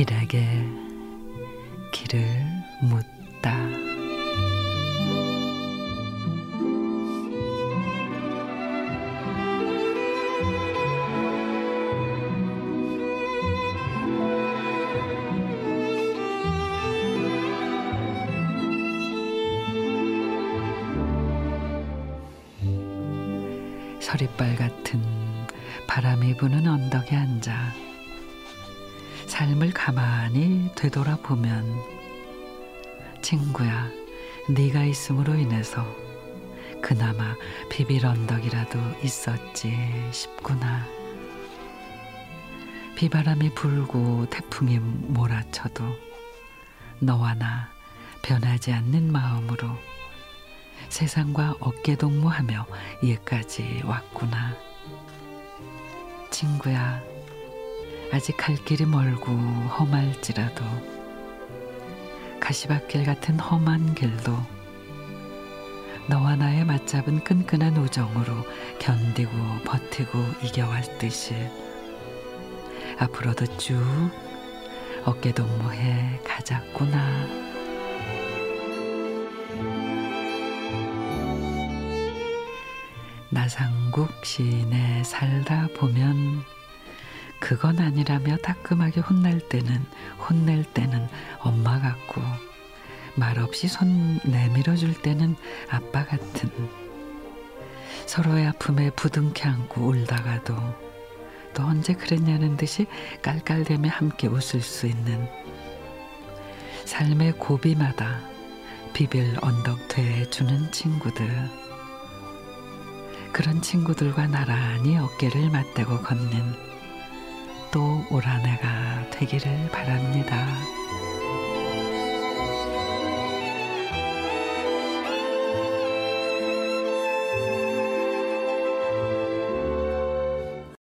길에게 길을 묻다. 서리빨 같은 바람이 부는 언덕에 앉아 삶을 가만히 되돌아보면 친구야 네가 있음으로 인해서 그나마 비빌 언덕이라도 있었지 싶구나. 비바람이 불고 태풍이 몰아쳐도 너와 나 변하지 않는 마음으로 세상과 어깨동무하며 여기까지 왔구나. 친구야, 아직 갈 길이 멀고 험할지라도 가시밭길 같은 험한 길도 너와 나의 맞잡은 끈끈한 우정으로 견디고 버티고 이겨왔 듯이 앞으로도 쭉 어깨 동무해 가자꾸나. 나상국 시인의 살다 보면 그건 아니라며 따끔하게 혼날 때는 혼낼 때는 엄마 같고 말없이 손 내밀어 줄 때는 아빠 같은. 서로의 아픔에 부둥켜 안고 울다가도 또 언제 그랬냐는 듯이 깔깔대며 함께 웃을 수 있는 삶의 고비마다 비빌 언덕 돼 주는 친구들. 그런 친구들과 나란히 어깨를 맞대고 걷는 또 올 한 해가 되기를 바랍니다.